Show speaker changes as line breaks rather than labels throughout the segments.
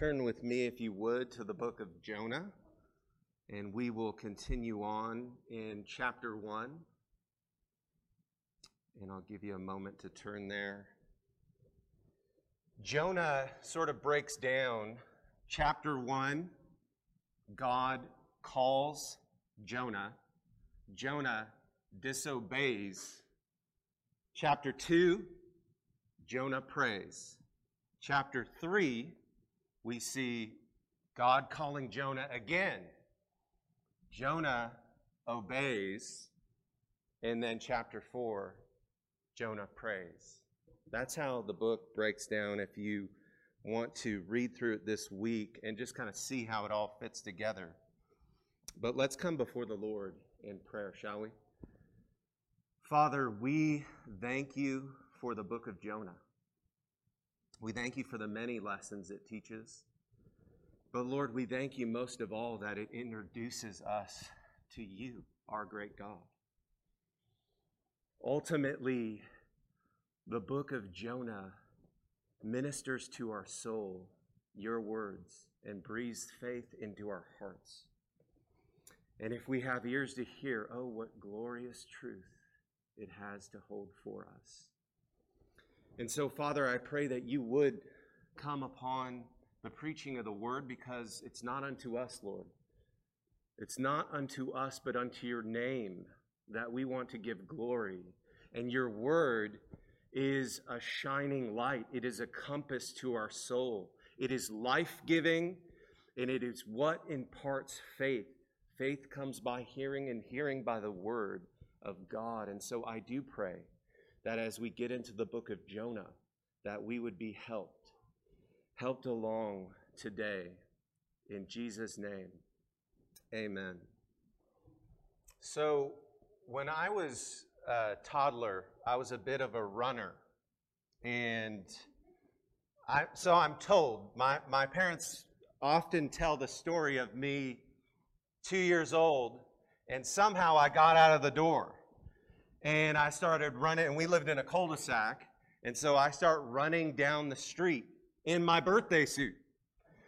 turn with me, if you would, to the book of Jonah, and we will continue on in chapter 1. And I'll give you a moment to turn there. Jonah sort of breaks down chapter 1. God calls Jonah, Jonah disobeys. Chapter 2, Jonah prays. Chapter 3, we see God calling Jonah again. Jonah obeys. And then chapter 4, Jonah prays. That's how the book breaks down if you want to read through it this week and just kind of see how it all fits together. But let's come before the Lord in prayer, shall we? Father, we thank you for the book of Jonah. We thank you for the many lessons it teaches. But Lord, we thank you most of all that it introduces us to you, our great God. Ultimately, the book of Jonah ministers to our soul your words and breathes faith into our hearts. And if we have ears to hear, oh, what glorious truth it has to hold for us. And so, Father, I pray that you would come upon the preaching of the word because it's not unto us, Lord. It's not unto us, but unto your name that we want to give glory. And your word is a shining light, it is a compass to our soul. It is life giving, and it is what imparts faith. Faith comes by hearing, and hearing by the word of God. And so I do pray that as we get into the book of Jonah, that we would be helped, helped along today. In Jesus' name, amen. So, when I was a toddler, I was a bit of a runner. And I, so I'm told, my, my parents often tell the story of me two years old, and somehow I got out of the door and I started running, and we lived in a cul-de-sac, and so I start running down the street in my birthday suit.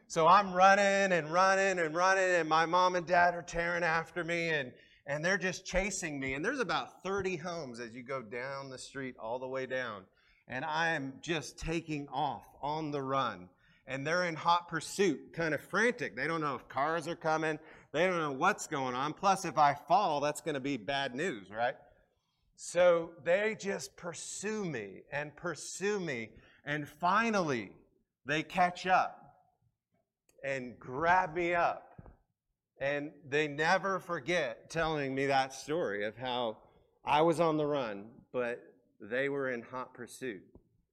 So I'm running and running and running, and my mom and dad are tearing after me, and, and they're just chasing me. And there's about 30 homes as you go down the street all the way down. And I am just taking off on the run. And they're in hot pursuit, kind of frantic. They don't know if cars are coming, they don't know what's going on. Plus, if I fall, that's going to be bad news, right? So they just pursue me and pursue me. And finally, they catch up and grab me up. And they never forget telling me that story of how I was on the run, but they were in hot pursuit.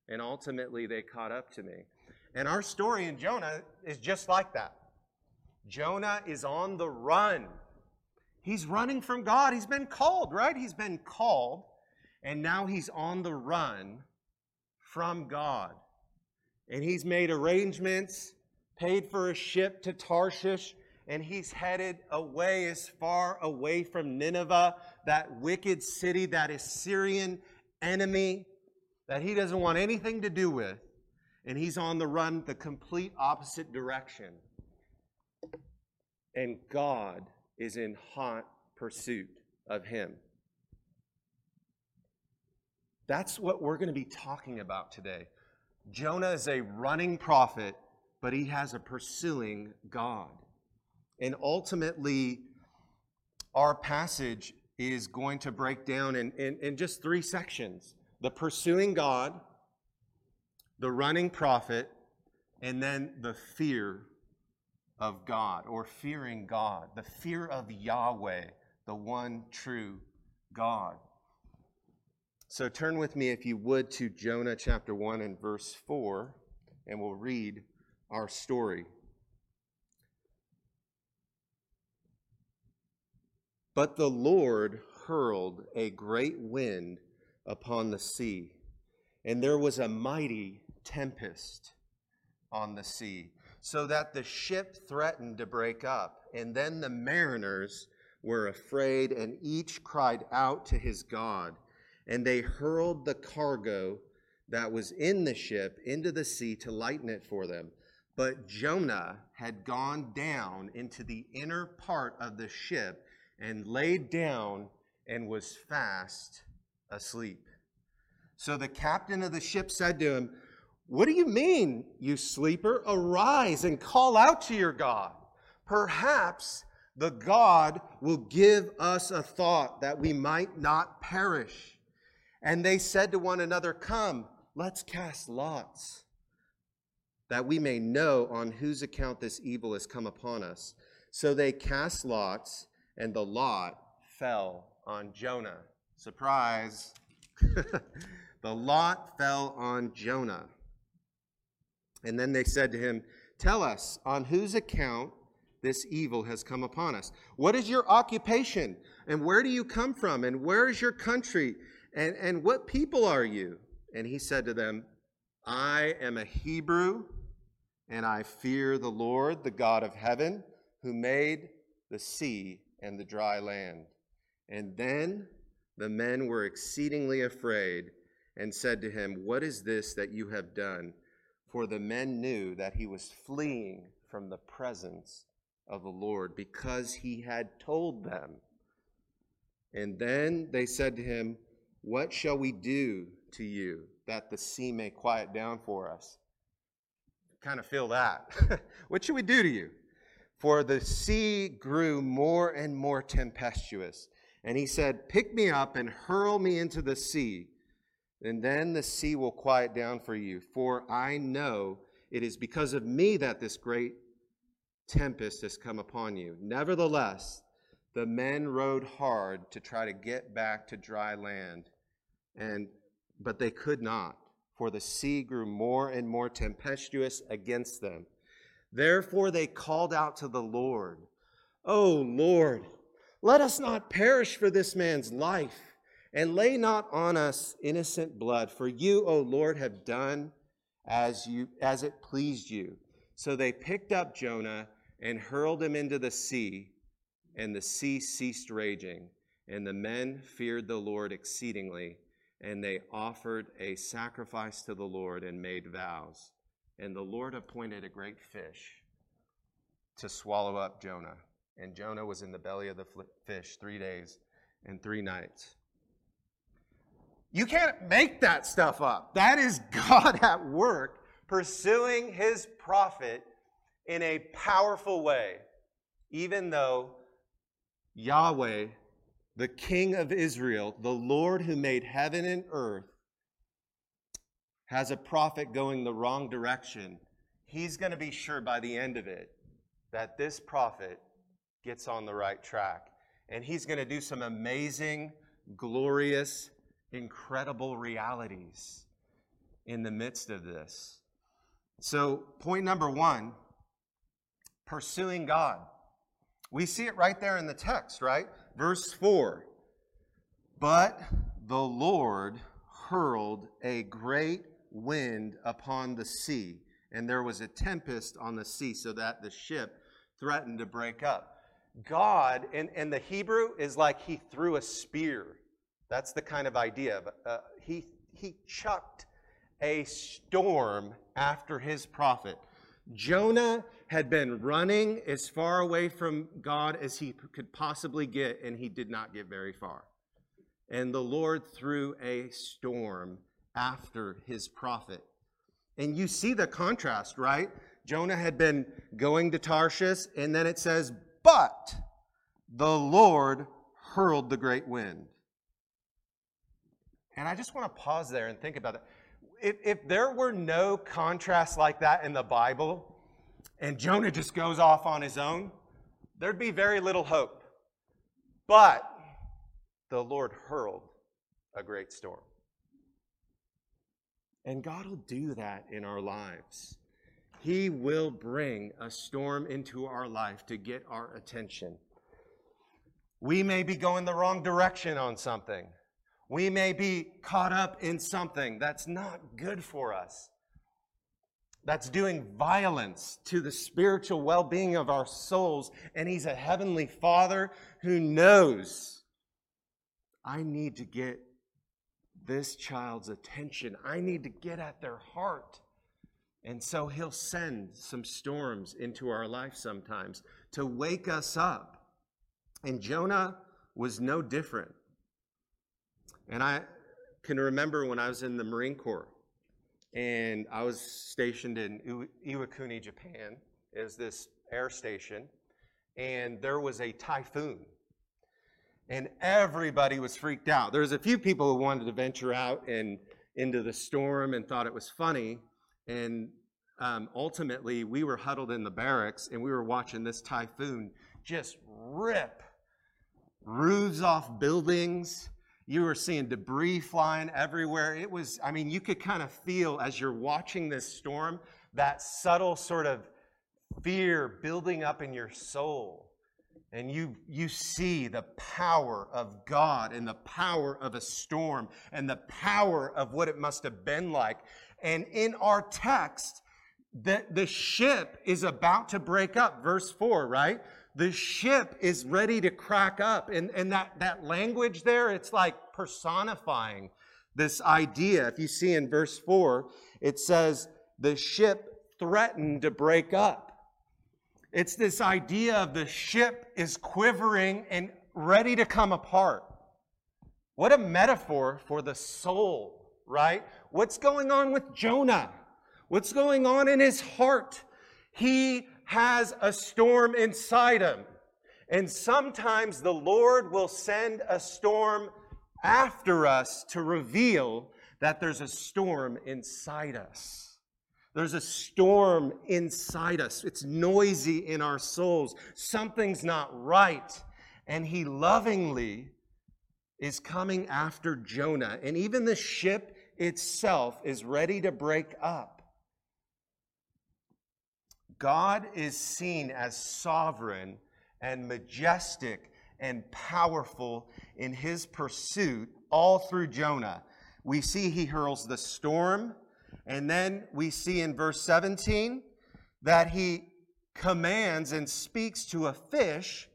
And ultimately, they caught up to me. And our story in Jonah is just like that. Jonah is on the run He's running from God. He's been called, right? He's been called, and now he's on the run from God. And he's made arrangements, paid for a ship to Tarshish, and he's headed away as far away from Nineveh, that wicked city, that Assyrian enemy that he doesn't want anything to do with. And he's on the run the complete opposite direction. And God is in hot pursuit of Him. That's what we're going to be talking about today. Jonah is a running prophet, but he has a pursuing God. And ultimately, our passage is going to break down in, in, in just three sections the pursuing God, the running prophet, and then the fear of God or fearing God, the fear of Yahweh, the one true God. So turn with me, if you would, to Jonah chapter 1 and verse 4, and we'll read our story. But the Lord hurled a great wind upon the sea, and there was a mighty tempest on the sea so that the ship threatened to break up. And then the mariners were afraid, and each cried out to his God. And they hurled the cargo that was in the ship into the sea to lighten it for them. But Jonah had gone down into the inner part of the ship and laid down and was fast asleep. So the captain of the ship said to him, What do you mean, you sleeper? Arise and call out to your God. Perhaps the God will give us a thought that we might not perish. And they said to one another, Come, let's cast lots, that we may know on whose account this evil has come upon us. So they cast lots, and the lot fell on Jonah. Surprise! the lot fell on Jonah. And then they said to him, Tell us, on whose account this evil has come upon us? What is your occupation? And where do you come from? And where is your country? And, and what people are you? And he said to them, I am a Hebrew, and I fear the Lord, the God of heaven, who made the sea and the dry land. And then the men were exceedingly afraid and said to him, What is this that you have done? For the men knew that he was fleeing from the presence of the Lord because he had told them. And then they said to him, What shall we do to you that the sea may quiet down for us? Kind of feel that. what should we do to you? For the sea grew more and more tempestuous. And he said, Pick me up and hurl me into the sea, and then the sea will quiet down for you. For I know it is because of me that this great tempest has come upon you. Nevertheless, the men rowed hard to try to get back to dry land, and but they could not, for the sea grew more and more tempestuous against them. Therefore they called out to the Lord, "O Lord, let us not perish for this man's life, and lay not on us innocent blood, for you, O Lord, have done as you as it pleased you." So they picked up Jonah and hurled him into the sea, and the sea ceased raging. And the men feared the Lord exceedingly, and they offered a sacrifice to the Lord and made vows. And the Lord appointed a great fish to swallow up Jonah. And Jonah was in the belly of the fish three days and three nights. You can't make that stuff up. That is God at work pursuing his prophet in a powerful way, even though Yahweh, the King of Israel, the Lord who made heaven and earth, has a prophet going the wrong direction, he's going to be sure by the end of it that this prophet gets on the right track. And he's going to do some amazing, glorious, incredible realities in the midst of this. So, point number one pursuing God. We see it right there in the text, right? Verse 4 But the Lord hurled a great wind upon the sea, and there was a tempest on the sea, so that the ship threatened to break up. God, and, in the Hebrew, is like he threw a spear. That's the kind of idea. Uh, he, he chucked a storm after his prophet. Jonah had been running as far away from God as he could possibly get, and he did not get very far. And the Lord threw a storm after his prophet. And you see the contrast, right? Jonah had been going to Tarshish, and then it says, But the Lord hurled the great wind. And I just want to pause there and think about it if, if there were no contrast like that in the Bible, and Jonah just goes off on his own, there'd be very little hope. But the Lord hurled a great storm. And God will do that in our lives. He will bring a storm into our life to get our attention. We may be going the wrong direction on something. We may be caught up in something that's not good for us, that's doing violence to the spiritual well being of our souls. And He's a heavenly Father who knows I need to get this child's attention, I need to get at their heart. And so he'll send some storms into our life sometimes to wake us up. And Jonah was no different. And I can remember when I was in the Marine Corps and I was stationed in Iwakuni, Japan, is this air station, and there was a typhoon. And everybody was freaked out. There was a few people who wanted to venture out and into the storm and thought it was funny. And um, ultimately, we were huddled in the barracks and we were watching this typhoon just rip roofs off buildings. You were seeing debris flying everywhere. It was, I mean, you could kind of feel as you're watching this storm that subtle sort of fear building up in your soul. And you, you see the power of God and the power of a storm and the power of what it must have been like. And in our text, the, the ship is about to break up. Verse 4, right? The ship is ready to crack up. And, and that, that language there, it's like personifying this idea. If you see in verse 4, it says, the ship threatened to break up. It's this idea of the ship is quivering and ready to come apart. What a metaphor for the soul, right? What's going on with Jonah? What's going on in his heart? He has a storm inside him. And sometimes the Lord will send a storm after us to reveal that there's a storm inside us. There's a storm inside us. It's noisy in our souls. Something's not right. And he lovingly is coming after Jonah. And even the ship itself is ready to break up. God is seen as sovereign and majestic and powerful in his pursuit all through Jonah. We see he hurls the storm and then we see in verse 17 that he commands and speaks to a fish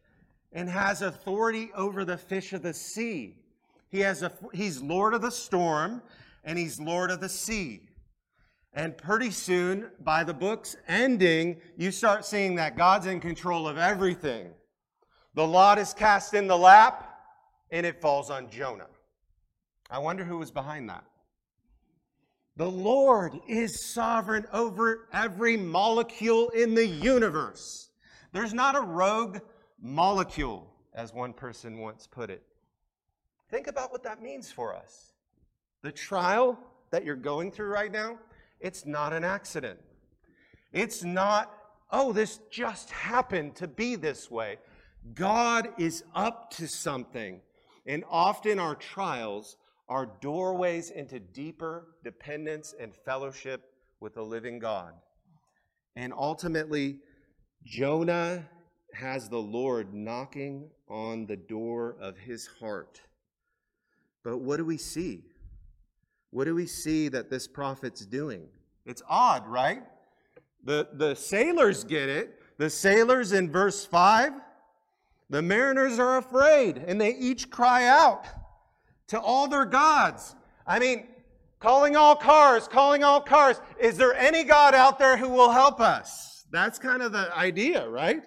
and has authority over the fish of the sea. He has a, he's Lord of the storm and he's Lord of the sea. And pretty soon, by the book's ending, you start seeing that God's in control of everything. The lot is cast in the lap and it falls on Jonah. I wonder who was behind that. The Lord is sovereign over every molecule in the universe. There's not a rogue molecule, as one person once put it. Think about what that means for us. The trial that you're going through right now, it's not an accident. It's not, oh, this just happened to be this way. God is up to something. And often our trials are doorways into deeper dependence and fellowship with the living God. And ultimately, Jonah has the Lord knocking on the door of his heart. But what do we see? What do we see that this prophet's doing? It's odd, right? The, the sailors get it. The sailors in verse 5, the mariners are afraid and they each cry out to all their gods. I mean, calling all cars, calling all cars. Is there any God out there who will help us? That's kind of the idea, right?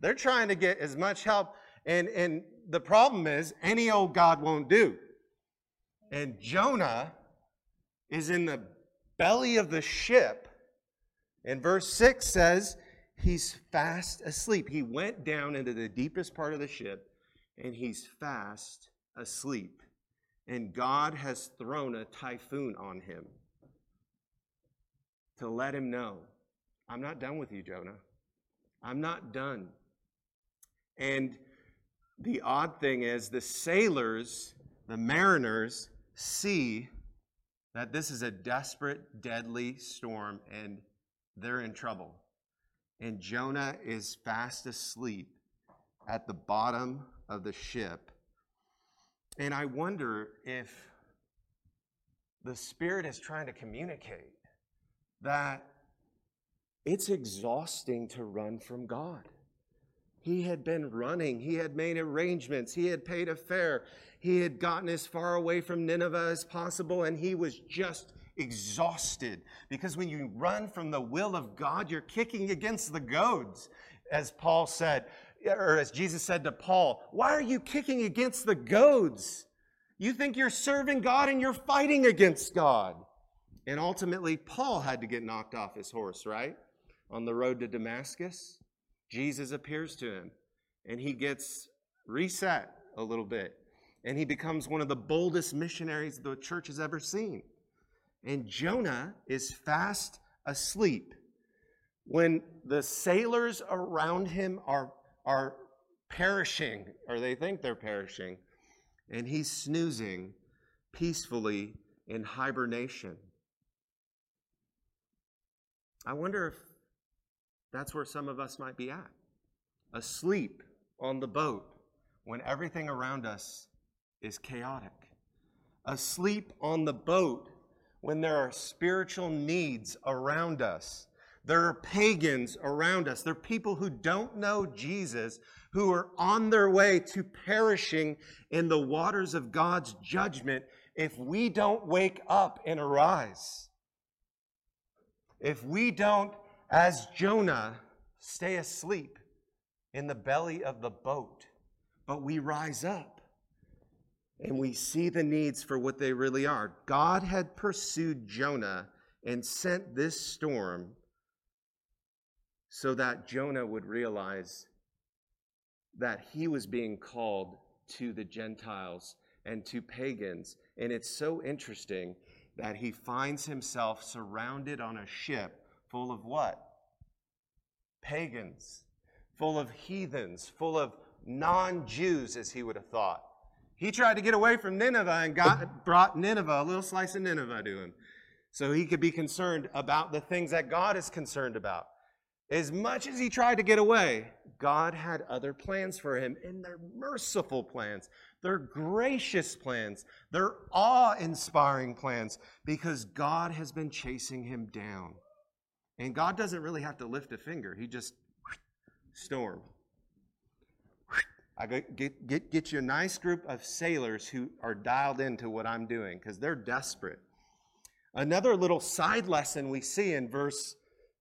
They're trying to get as much help. And, and the problem is, any old God won't do. And Jonah is in the belly of the ship. And verse 6 says, he's fast asleep. He went down into the deepest part of the ship and he's fast asleep and God has thrown a typhoon on him to let him know, I'm not done with you, Jonah. I'm not done. And the odd thing is, the sailors, the mariners, see that this is a desperate, deadly storm and they're in trouble. And Jonah is fast asleep at the bottom of the ship and I wonder if the Spirit is trying to communicate that it's exhausting to run from God. He had been running, he had made arrangements, he had paid a fare, he had gotten as far away from Nineveh as possible, and he was just exhausted. Because when you run from the will of God, you're kicking against the goads, as Paul said, or as Jesus said to Paul, Why are you kicking against the goads? You think you're serving God and you're fighting against God. And ultimately, Paul had to get knocked off his horse, right? On the road to Damascus, Jesus appears to him and he gets reset a little bit. And he becomes one of the boldest missionaries the church has ever seen. And Jonah is fast asleep when the sailors around him are, are perishing, or they think they're perishing, and he's snoozing peacefully in hibernation. I wonder if that's where some of us might be at asleep on the boat when everything around us is chaotic, asleep on the boat when there are spiritual needs around us. There are pagans around us. There are people who don't know Jesus who are on their way to perishing in the waters of God's judgment if we don't wake up and arise. If we don't, as Jonah, stay asleep in the belly of the boat, but we rise up and we see the needs for what they really are. God had pursued Jonah and sent this storm so that Jonah would realize that he was being called to the Gentiles and to pagans. And it's so interesting that he finds himself surrounded on a ship full of what? Pagans, full of heathens, full of non Jews, as he would have thought. He tried to get away from Nineveh and got, brought Nineveh, a little slice of Nineveh to him, so he could be concerned about the things that God is concerned about. As much as he tried to get away, God had other plans for him, and they're merciful plans. They're gracious plans. They're awe inspiring plans because God has been chasing him down. And God doesn't really have to lift a finger, He just storm. I get, get, get you a nice group of sailors who are dialed into what I'm doing because they're desperate. Another little side lesson we see in verse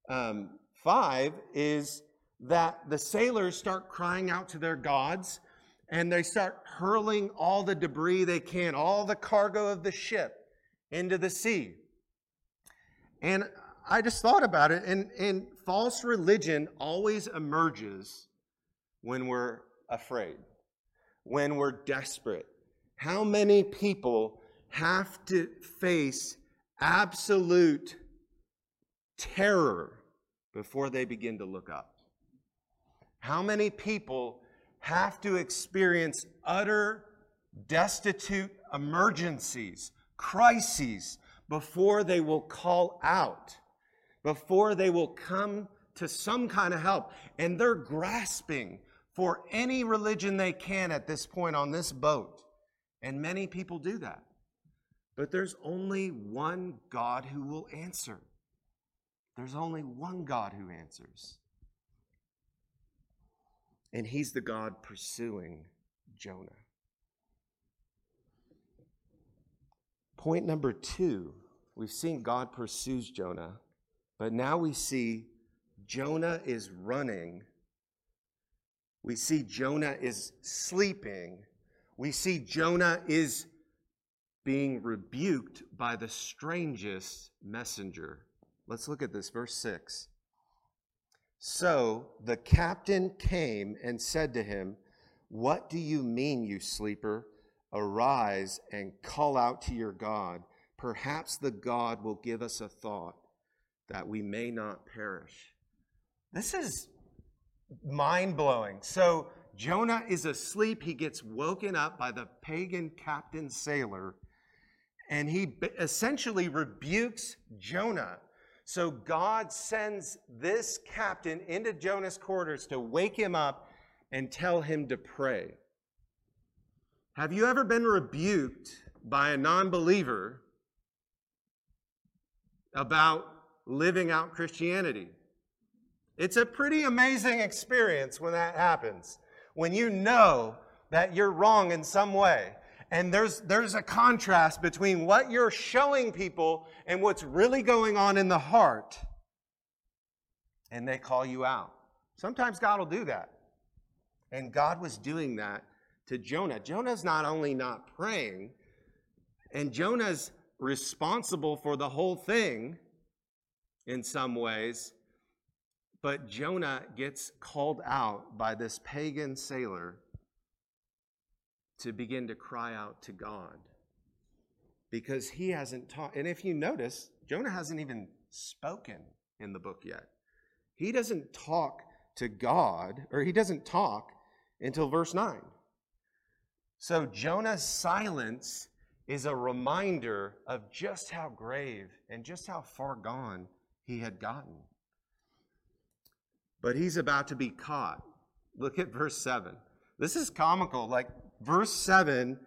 um, 5 is that the sailors start crying out to their gods and they start hurling all the debris they can, all the cargo of the ship into the sea. And I just thought about it, and, and false religion always emerges when we're afraid, when we're desperate. How many people have to face absolute terror before they begin to look up? How many people have to experience utter, destitute emergencies, crises, before they will call out, before they will come to some kind of help? And they're grasping for any religion they can at this point on this boat. And many people do that. But there's only one God who will answer. There's only one God who answers. And he's the God pursuing Jonah. Point number two we've seen God pursues Jonah, but now we see Jonah is running we see Jonah is sleeping. We see Jonah is being rebuked by the strangest messenger. Let's look at this, verse 6. So the captain came and said to him, What do you mean, you sleeper? Arise and call out to your God. Perhaps the God will give us a thought that we may not perish. This is mind blowing. So Jonah is asleep. He gets woken up by the pagan captain sailor, and he essentially rebukes Jonah. So God sends this captain into Jonah's quarters to wake him up and tell him to pray. Have you ever been rebuked by a non believer about living out Christianity? It's a pretty amazing experience when that happens, when you know that you're wrong in some way. And there's, there's a contrast between what you're showing people and what's really going on in the heart. And they call you out. Sometimes God will do that. And God was doing that to Jonah. Jonah's not only not praying, and Jonah's responsible for the whole thing in some ways, but Jonah gets called out by this pagan sailor to begin to cry out to God because he hasn't taught. And if you notice, Jonah hasn't even spoken in the book yet. He doesn't talk to God, or he doesn't talk until verse 9. So Jonah's silence is a reminder of just how grave and just how far gone he had gotten. But he's about to be caught. Look at verse 7. This is comical. Like, verse 7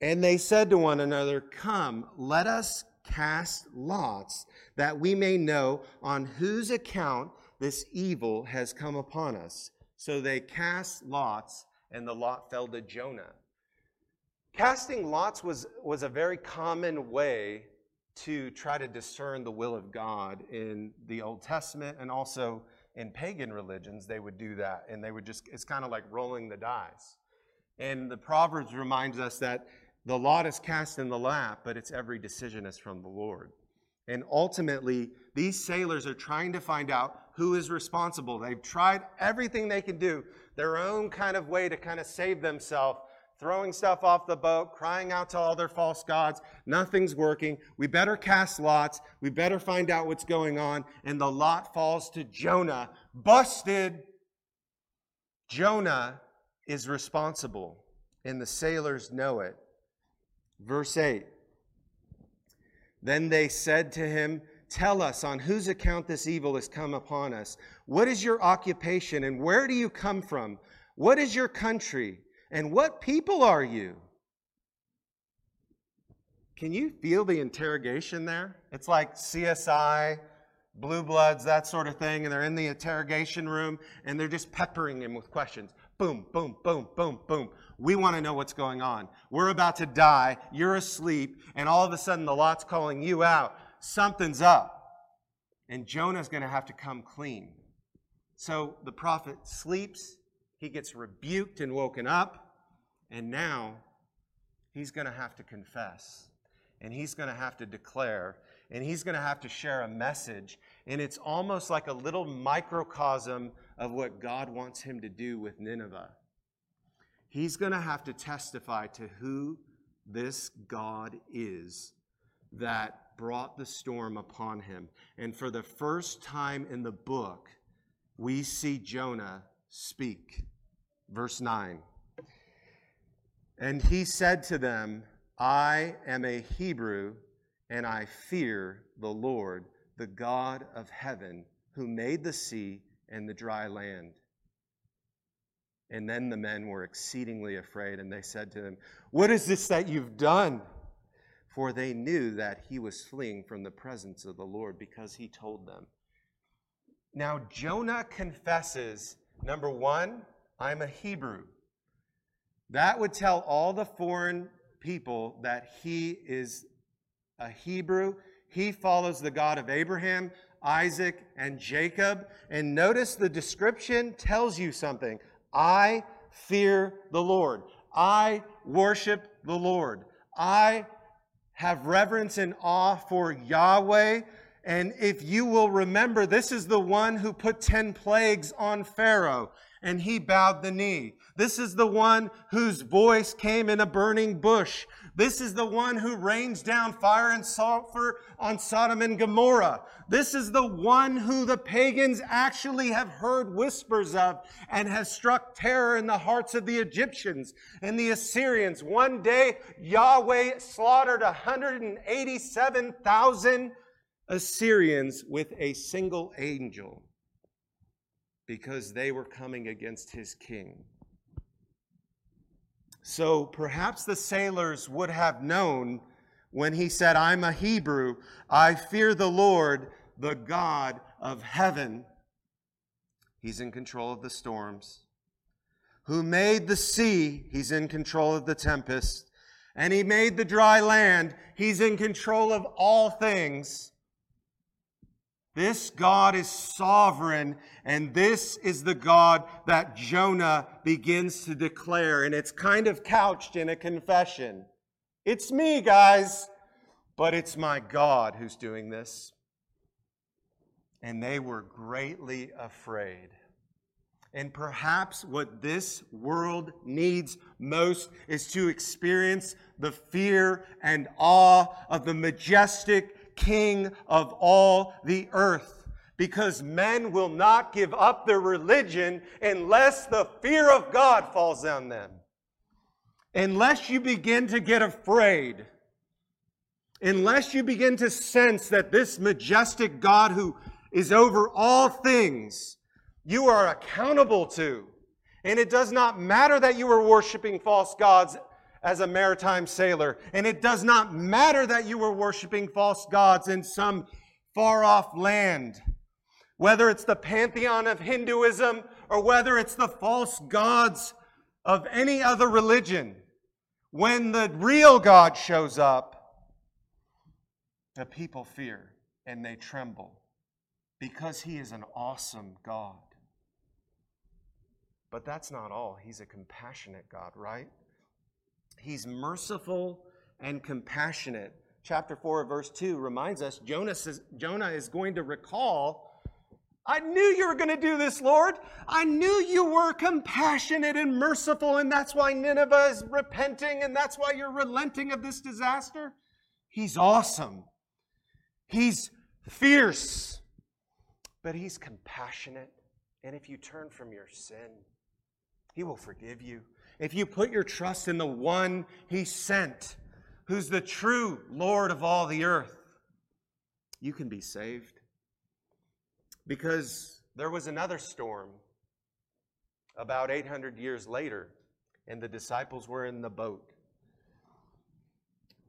And they said to one another, Come, let us cast lots, that we may know on whose account this evil has come upon us. So they cast lots, and the lot fell to Jonah. Casting lots was, was a very common way to try to discern the will of God in the Old Testament and also in pagan religions, they would do that. And they would just, it's kind of like rolling the dice. And the Proverbs reminds us that the lot is cast in the lap, but its every decision is from the Lord. And ultimately, these sailors are trying to find out who is responsible. They've tried everything they can do, their own kind of way to kind of save themselves, throwing stuff off the boat, crying out to all their false gods. Nothing's working. We better cast lots. We better find out what's going on. And the lot falls to Jonah. Busted. Jonah is responsible, and the sailors know it. Verse 8 Then they said to him, Tell us on whose account this evil has come upon us. What is your occupation, and where do you come from? What is your country, and what people are you? Can you feel the interrogation there? It's like CSI, Blue Bloods, that sort of thing, and they're in the interrogation room and they're just peppering him with questions. Boom, boom, boom, boom, boom. We want to know what's going on. We're about to die. You're asleep. And all of a sudden, the lot's calling you out. Something's up. And Jonah's going to have to come clean. So the prophet sleeps. He gets rebuked and woken up. And now he's going to have to confess. And he's going to have to declare. And he's going to have to share a message. And it's almost like a little microcosm of what God wants him to do with Nineveh he's going to have to testify to who this God is that brought the storm upon him. And for the first time in the book, we see Jonah speak. Verse 9. And he said to them, I am a Hebrew, and I fear the Lord, the God of heaven, who made the sea and the dry land. And then the men were exceedingly afraid, and they said to him, What is this that you've done? For they knew that he was fleeing from the presence of the Lord because he told them. Now, Jonah confesses number one, I'm a Hebrew. That would tell all the foreign people that he is a Hebrew. He follows the God of Abraham, Isaac, and Jacob. And notice the description tells you something. I fear the Lord. I worship the Lord. I have reverence and awe for Yahweh. And if you will remember, this is the one who put 10 plagues on Pharaoh and he bowed the knee. This is the one whose voice came in a burning bush. This is the one who rains down fire and sulfur on Sodom and Gomorrah. This is the one who the pagans actually have heard whispers of and has struck terror in the hearts of the Egyptians and the Assyrians. One day, Yahweh slaughtered 187,000 Assyrians with a single angel because they were coming against his king. So perhaps the sailors would have known when he said, I'm a Hebrew, I fear the Lord, the God of heaven. He's in control of the storms, who made the sea, he's in control of the tempest, and he made the dry land, he's in control of all things. This God is sovereign, and this is the God that Jonah begins to declare. And it's kind of couched in a confession. It's me, guys, but it's my God who's doing this. And they were greatly afraid. And perhaps what this world needs most is to experience the fear and awe of the majestic King of all the earth. Because men will not give up their religion unless the fear of God falls on them. Unless you begin to get afraid. Unless you begin to sense that this majestic God who is over all things, you are accountable to. And it does not matter that you are worshiping false gods as a maritime sailor. And it does not matter that you were worshiping false gods in some far off land. Whether it's the pantheon of Hinduism or whether it's the false gods of any other religion, when the real God shows up, the people fear and they tremble because he is an awesome God. But that's not all. He's a compassionate God, right? He's merciful and compassionate. Chapter 4, verse 2 reminds us Jonah, says, Jonah is going to recall I knew you were going to do this, Lord. I knew you were compassionate and merciful, and that's why Nineveh is repenting, and that's why you're relenting of this disaster. He's awesome. He's fierce, but he's compassionate. And if you turn from your sin, he will forgive you if you put your trust in the one he sent, who's the true Lord of all the earth, you can be saved. Because there was another storm about 800 years later, and the disciples were in the boat.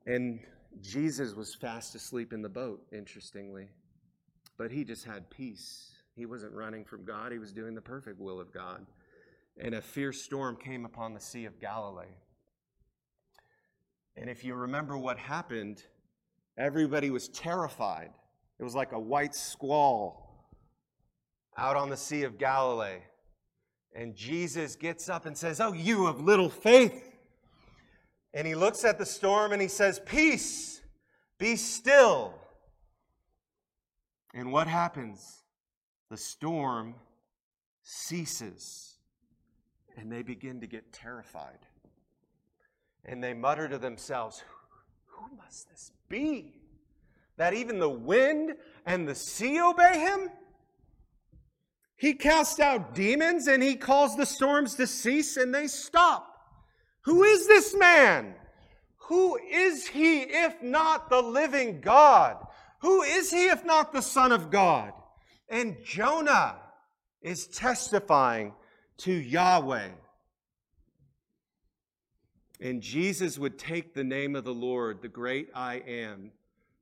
And Jesus was fast asleep in the boat, interestingly. But he just had peace. He wasn't running from God, he was doing the perfect will of God and a fierce storm came upon the Sea of Galilee. And if you remember what happened, everybody was terrified. It was like a white squall out on the Sea of Galilee. And Jesus gets up and says, Oh, you of little faith. And he looks at the storm and he says, Peace, be still. And what happens? The storm ceases and they begin to get terrified. And they mutter to themselves, Who must this be? That even the wind and the sea obey him? He casts out demons and he calls the storms to cease and they stop. Who is this man? Who is he if not the living God? Who is he if not the Son of God? And Jonah is testifying to Yahweh. And Jesus would take the name of the Lord, the great I am,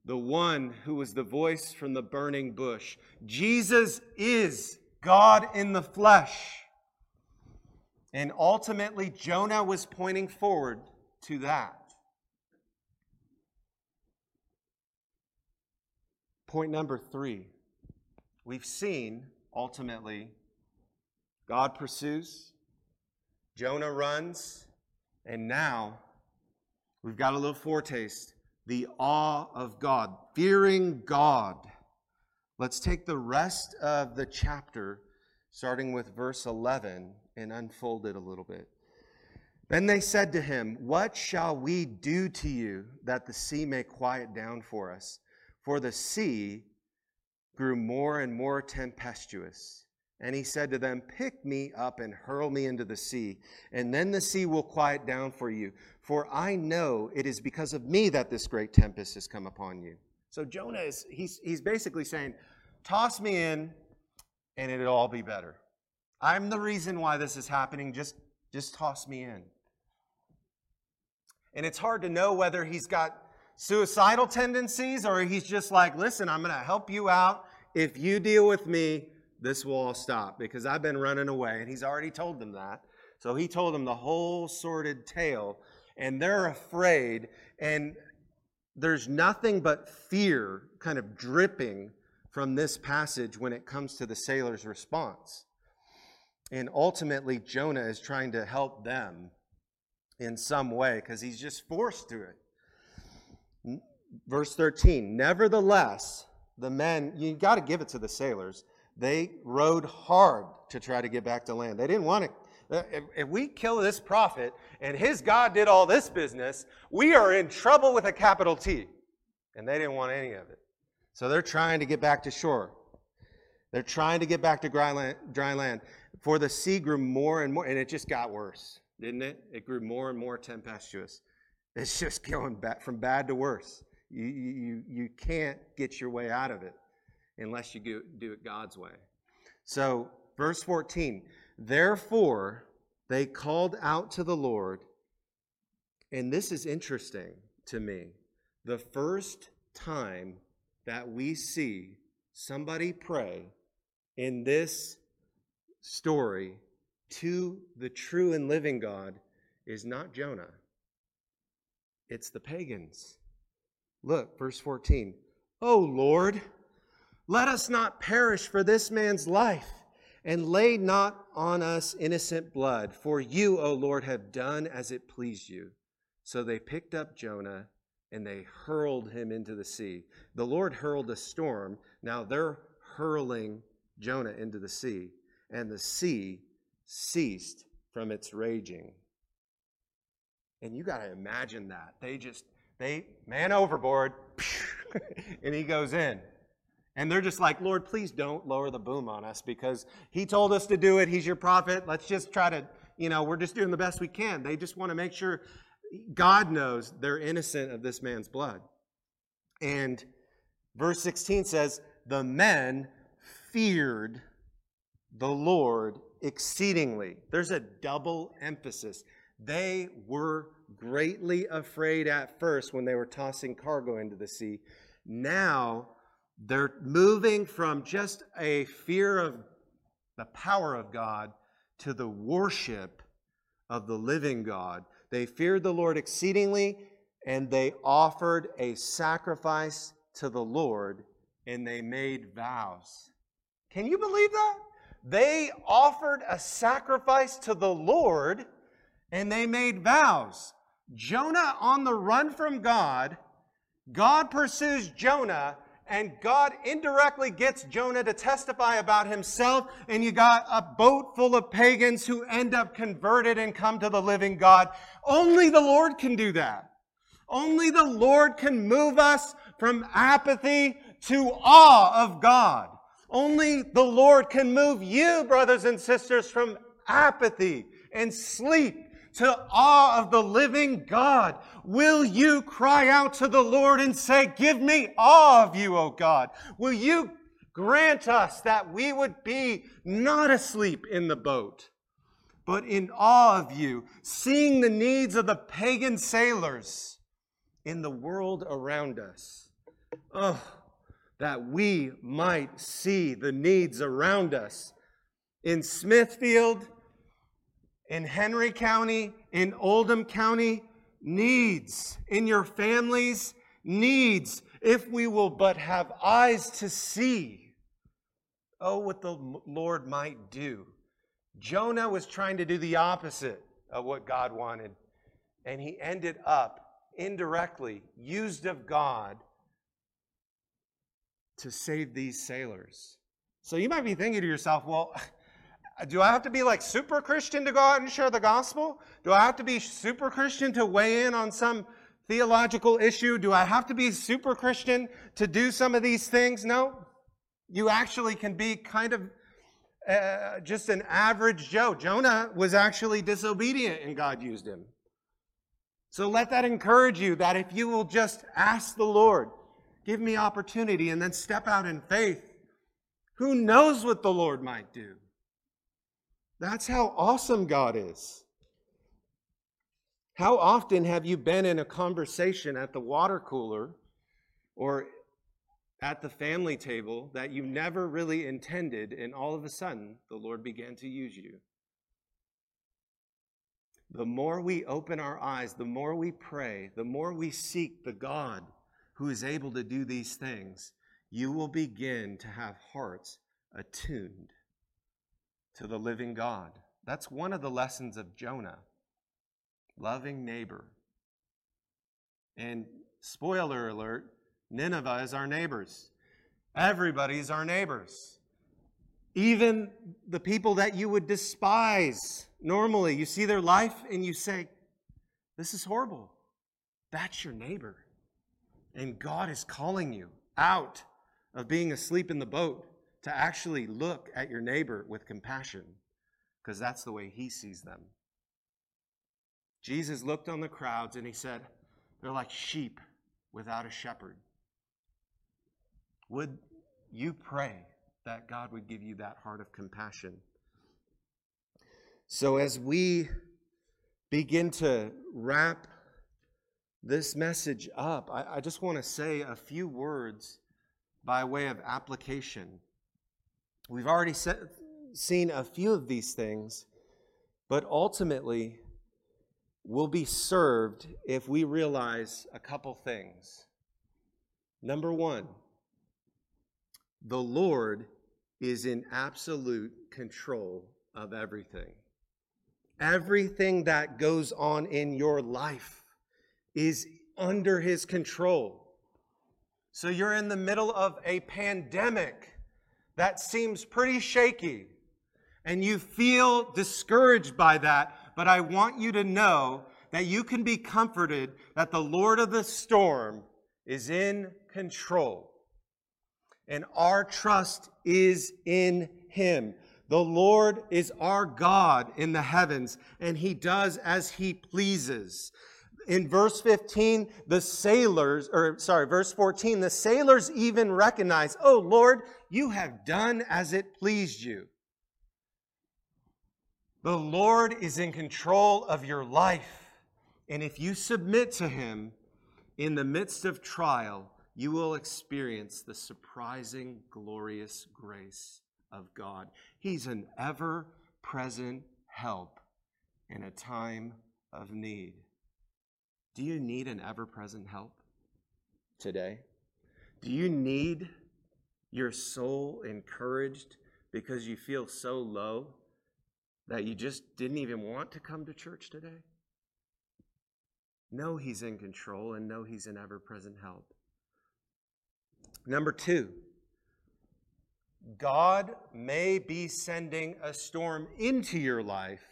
the one who was the voice from the burning bush. Jesus is God in the flesh. And ultimately, Jonah was pointing forward to that. Point number three we've seen ultimately God pursues, Jonah runs, and now we've got a little foretaste the awe of God, fearing God. Let's take the rest of the chapter, starting with verse 11, and unfold it a little bit. Then they said to him, What shall we do to you that the sea may quiet down for us? For the sea grew more and more tempestuous. And he said to them, Pick me up and hurl me into the sea, and then the sea will quiet down for you. For I know it is because of me that this great tempest has come upon you. So Jonah is, he's, he's basically saying, Toss me in, and it'll all be better. I'm the reason why this is happening. Just, just toss me in. And it's hard to know whether he's got suicidal tendencies or he's just like, listen, I'm going to help you out. If you deal with me, this will all stop because I've been running away. And he's already told them that. So he told them the whole sordid tale, and they're afraid, and there's nothing but fear kind of dripping from this passage when it comes to the sailor's response. And ultimately, Jonah is trying to help them in some way because he's just forced to it. Verse 13 Nevertheless, the men, you got to give it to the sailors, they rowed hard to try to get back to land. They didn't want to. Uh, if, we kill this prophet and his God did all this business, we are in trouble with a capital T. And they didn't want any of it. So they're trying to get back to shore. They're trying to get back to dry land, dry land. For the sea grew more and more, and it just got worse, didn't it? It grew more and more tempestuous. It's just going back from bad to worse. You, you, you can't get your way out of it unless you do, it God's way. So, verse 14 Therefore, they called out to the Lord, and this is interesting to me. The first time that we see somebody pray in this story to the true and living God is not Jonah, it's the pagans. Look, verse 14. Oh Lord, let us not perish for this man's life, and lay not on us innocent blood, for you, O Lord, have done as it pleased you. So they picked up Jonah and they hurled him into the sea. The Lord hurled a storm. Now they're hurling Jonah into the sea, and the sea ceased from its raging. And you got to imagine that. They just, they, man overboard, and he goes in. And they're just like, Lord, please don't lower the boom on us because he told us to do it. He's your prophet. Let's just try to, you know, we're just doing the best we can. They just want to make sure God knows they're innocent of this man's blood. And verse 16 says, The men feared the Lord exceedingly. There's a double emphasis. They were greatly afraid at first when they were tossing cargo into the sea. Now they're moving from just a fear of the power of God to the worship of the living God. They feared the Lord exceedingly, and they offered a sacrifice to the Lord, and they made vows. Can you believe that? They offered a sacrifice to the Lord, and they made vows. Jonah on the run from God, God pursues Jonah and God indirectly gets Jonah to testify about himself, and you got a boat full of pagans who end up converted and come to the living God. Only the Lord can do that. Only the Lord can move us from apathy to awe of God. Only the Lord can move you, brothers and sisters, from apathy and sleep to awe of the living God? Will you cry out to the Lord and say, Give me awe of you, O God? Will you grant us that we would be not asleep in the boat, but in awe of you, seeing the needs of the pagan sailors in the world around us? Oh, that we might see the needs around us in Smithfield in Henry County, in Oldham County, needs. In your families, needs. If we will but have eyes to see. Oh, what the Lord might do. Jonah was trying to do the opposite of what God wanted, and he ended up indirectly used of God to save these sailors. So you might be thinking to yourself, well, do I have to be like super Christian to go out and share the gospel? Do I have to be super Christian to weigh in on some theological issue? Do I have to be super Christian to do some of these things? No. You actually can be kind of uh, just an average Joe. Jonah was actually disobedient and God used him. So let that encourage you that if you will just ask the Lord, give me opportunity, and then step out in faith, who knows what the Lord might do? That's how awesome God is. How often have you been in a conversation at the water cooler or at the family table that you never really intended, and all of a sudden the Lord began to use you? the more we open our eyes, the more we pray, the more we seek the God who is able to do these things, you will begin to have hearts attuned to the living God. That's one of the lessons of Jonah loving neighbor. And spoiler alert Nineveh is our neighbors. Everybody's our neighbors. Even the people that you would despise normally. You see their life and you say, This is horrible. That's your neighbor. And God is calling you out of being asleep in the boat to actually look at your neighbor with compassion because that's the way he sees them. Jesus looked on the crowds and he said, They're like sheep without a shepherd. Would you pray that God would give you that heart of compassion? So, as we begin to wrap this message up, I, I just want to say a few words by way of application. We've already seen a few of these things, but ultimately, we'll be served if we realize a couple things. Number one, the Lord is in absolute control of everything. Everything that goes on in your life is under his control. So you're in the middle of a pandemic that seems pretty shaky, and you feel discouraged by that. But I want you to know that you can be comforted that the Lord of the storm is in control. And our trust is in him. The Lord is our God in the heavens, and he does as he pleases in verse 15, the sailors, or sorry, verse 14, the sailors even recognize, Oh Lord, you have done as it pleased you. The Lord is in control of your life. And if you submit to Him in the midst of trial, you will experience the surprising, glorious grace of God. He's an ever present help in a time of need. Do you need an ever present help today? Do you need your soul encouraged because you feel so low that you just didn't even want to come to church today? Know He's in control and know He's an ever present help. Number two, God may be sending a storm into your life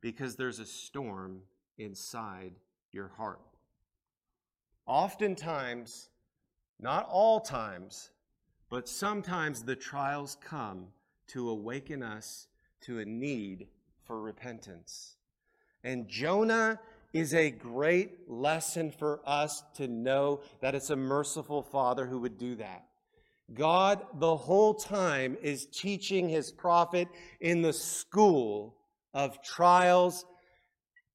because there's a storm inside your heart. Oftentimes, not all times, but sometimes the trials come to awaken us to a need for repentance. And Jonah is a great lesson for us to know that it's a merciful Father who would do that. God, the whole time, is teaching his prophet in the school of trials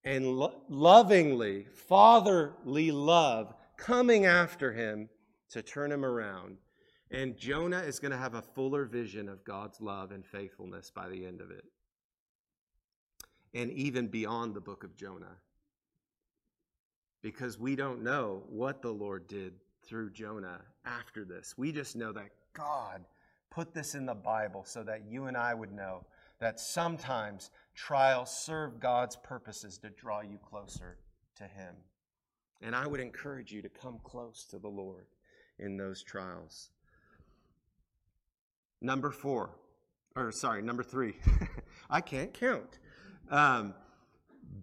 and lo- lovingly, fatherly love coming after him to turn him around. And Jonah is going to have a fuller vision of God's love and faithfulness by the end of it. And even beyond the book of Jonah. Because we don't know what the Lord did through Jonah after this. We just know that God put this in the Bible so that you and I would know that sometimes trials serve God's purposes to draw you closer to Him. And I would encourage you to come close to the Lord in those trials. Number four, or sorry, number three. I can't count. Um,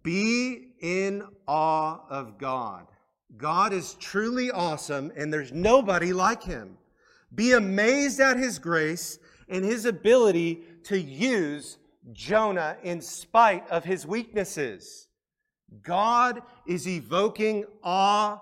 be in awe of God. God is truly awesome, and there's nobody like him. Be amazed at his grace and his ability to use Jonah in spite of his weaknesses. God is evoking awe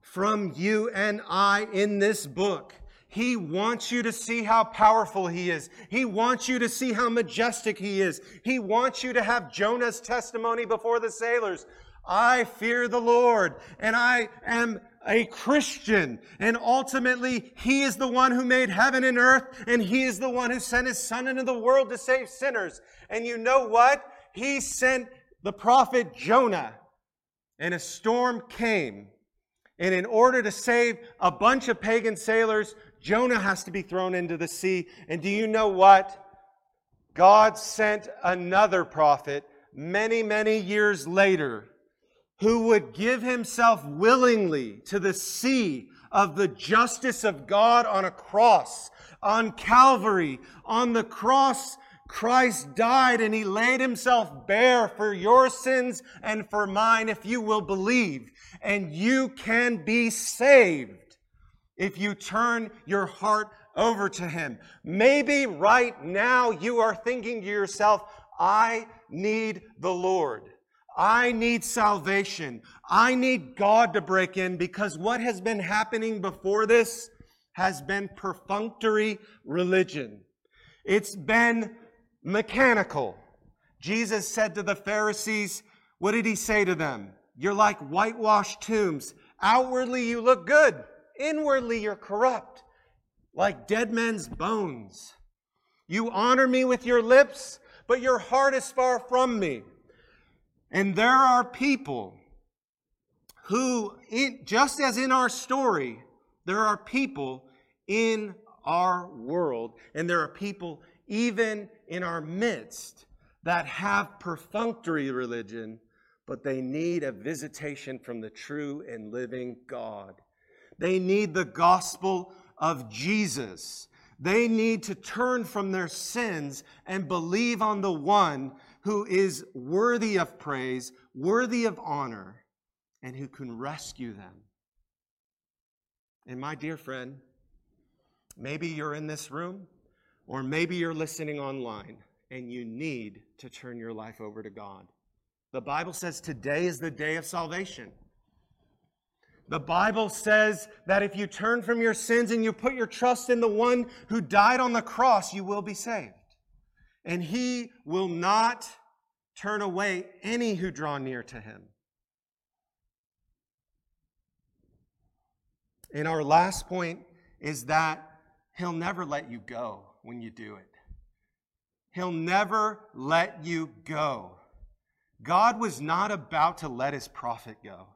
from you and I in this book. He wants you to see how powerful he is. He wants you to see how majestic he is. He wants you to have Jonah's testimony before the sailors. I fear the Lord and I am a Christian. And ultimately, He is the one who made heaven and earth, and He is the one who sent His Son into the world to save sinners. And you know what? He sent the prophet Jonah, and a storm came. And in order to save a bunch of pagan sailors, Jonah has to be thrown into the sea. And do you know what? God sent another prophet many, many years later who would give himself willingly to the sea of the justice of God on a cross, on Calvary, on the cross. Christ died and he laid himself bare for your sins and for mine if you will believe. And you can be saved if you turn your heart over to him. Maybe right now you are thinking to yourself, I need the Lord. I need salvation. I need God to break in because what has been happening before this has been perfunctory religion. It's been mechanical. Jesus said to the Pharisees, What did he say to them? You're like whitewashed tombs. Outwardly, you look good. Inwardly, you're corrupt, like dead men's bones. You honor me with your lips, but your heart is far from me. And there are people who, just as in our story, there are people in our world, and there are people even in our midst that have perfunctory religion, but they need a visitation from the true and living God. They need the gospel of Jesus. They need to turn from their sins and believe on the one who is worthy of praise, worthy of honor, and who can rescue them. And my dear friend, maybe you're in this room, or maybe you're listening online, and you need to turn your life over to God. The Bible says today is the day of salvation. The Bible says that if you turn from your sins and you put your trust in the one who died on the cross, you will be saved. And he will not turn away any who draw near to him. And our last point is that he'll never let you go when you do it. He'll never let you go. God was not about to let his prophet go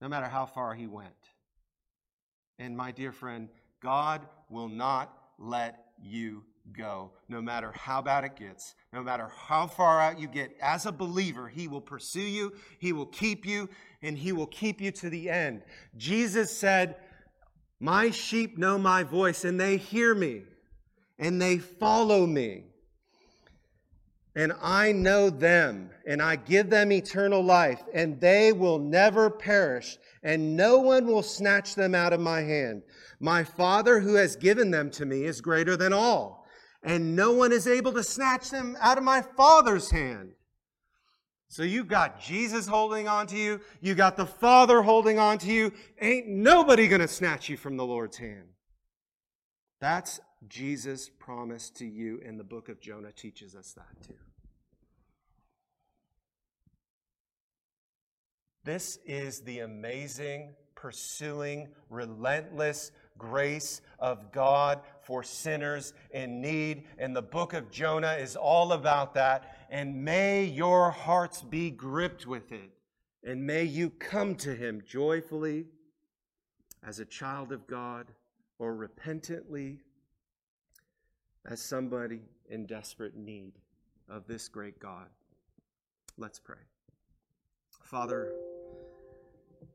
no matter how far he went. And my dear friend, God will not let you go, no matter how bad it gets, no matter how far out you get. As a believer, He will pursue you, He will keep you, and He will keep you to the end. Jesus said, My sheep know my voice, and they hear me, and they follow me and I know them, and I give them eternal life, and they will never perish, and no one will snatch them out of my hand. My Father who has given them to me is greater than all, and no one is able to snatch them out of my Father's hand. So you've got Jesus holding on to you, you got the Father holding on to you. Ain't nobody going to snatch you from the Lord's hand. That's Jesus' promise to you, and the book of Jonah teaches us that too. This is the amazing, pursuing, relentless grace of God for sinners in need. And the book of Jonah is all about that. And may your hearts be gripped with it. And may you come to him joyfully as a child of God or repentantly as somebody in desperate need of this great God. Let's pray. Father,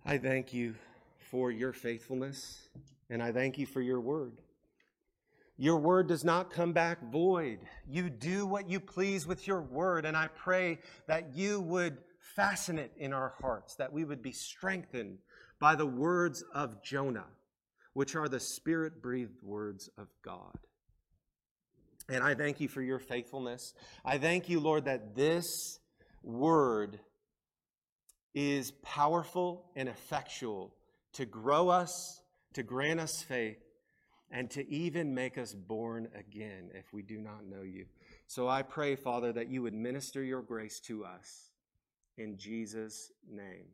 I thank you for your faithfulness, and I thank you for your word. Your word does not come back void. You do what you please with your word, and I pray that you would fasten it in our hearts, that we would be strengthened by the words of Jonah, which are the spirit breathed words of God. And I thank you for your faithfulness. I thank you, Lord, that this word is powerful and effectual to grow us, to grant us faith, and to even make us born again if we do not know you. So I pray, Father, that you would minister your grace to us. In Jesus' name.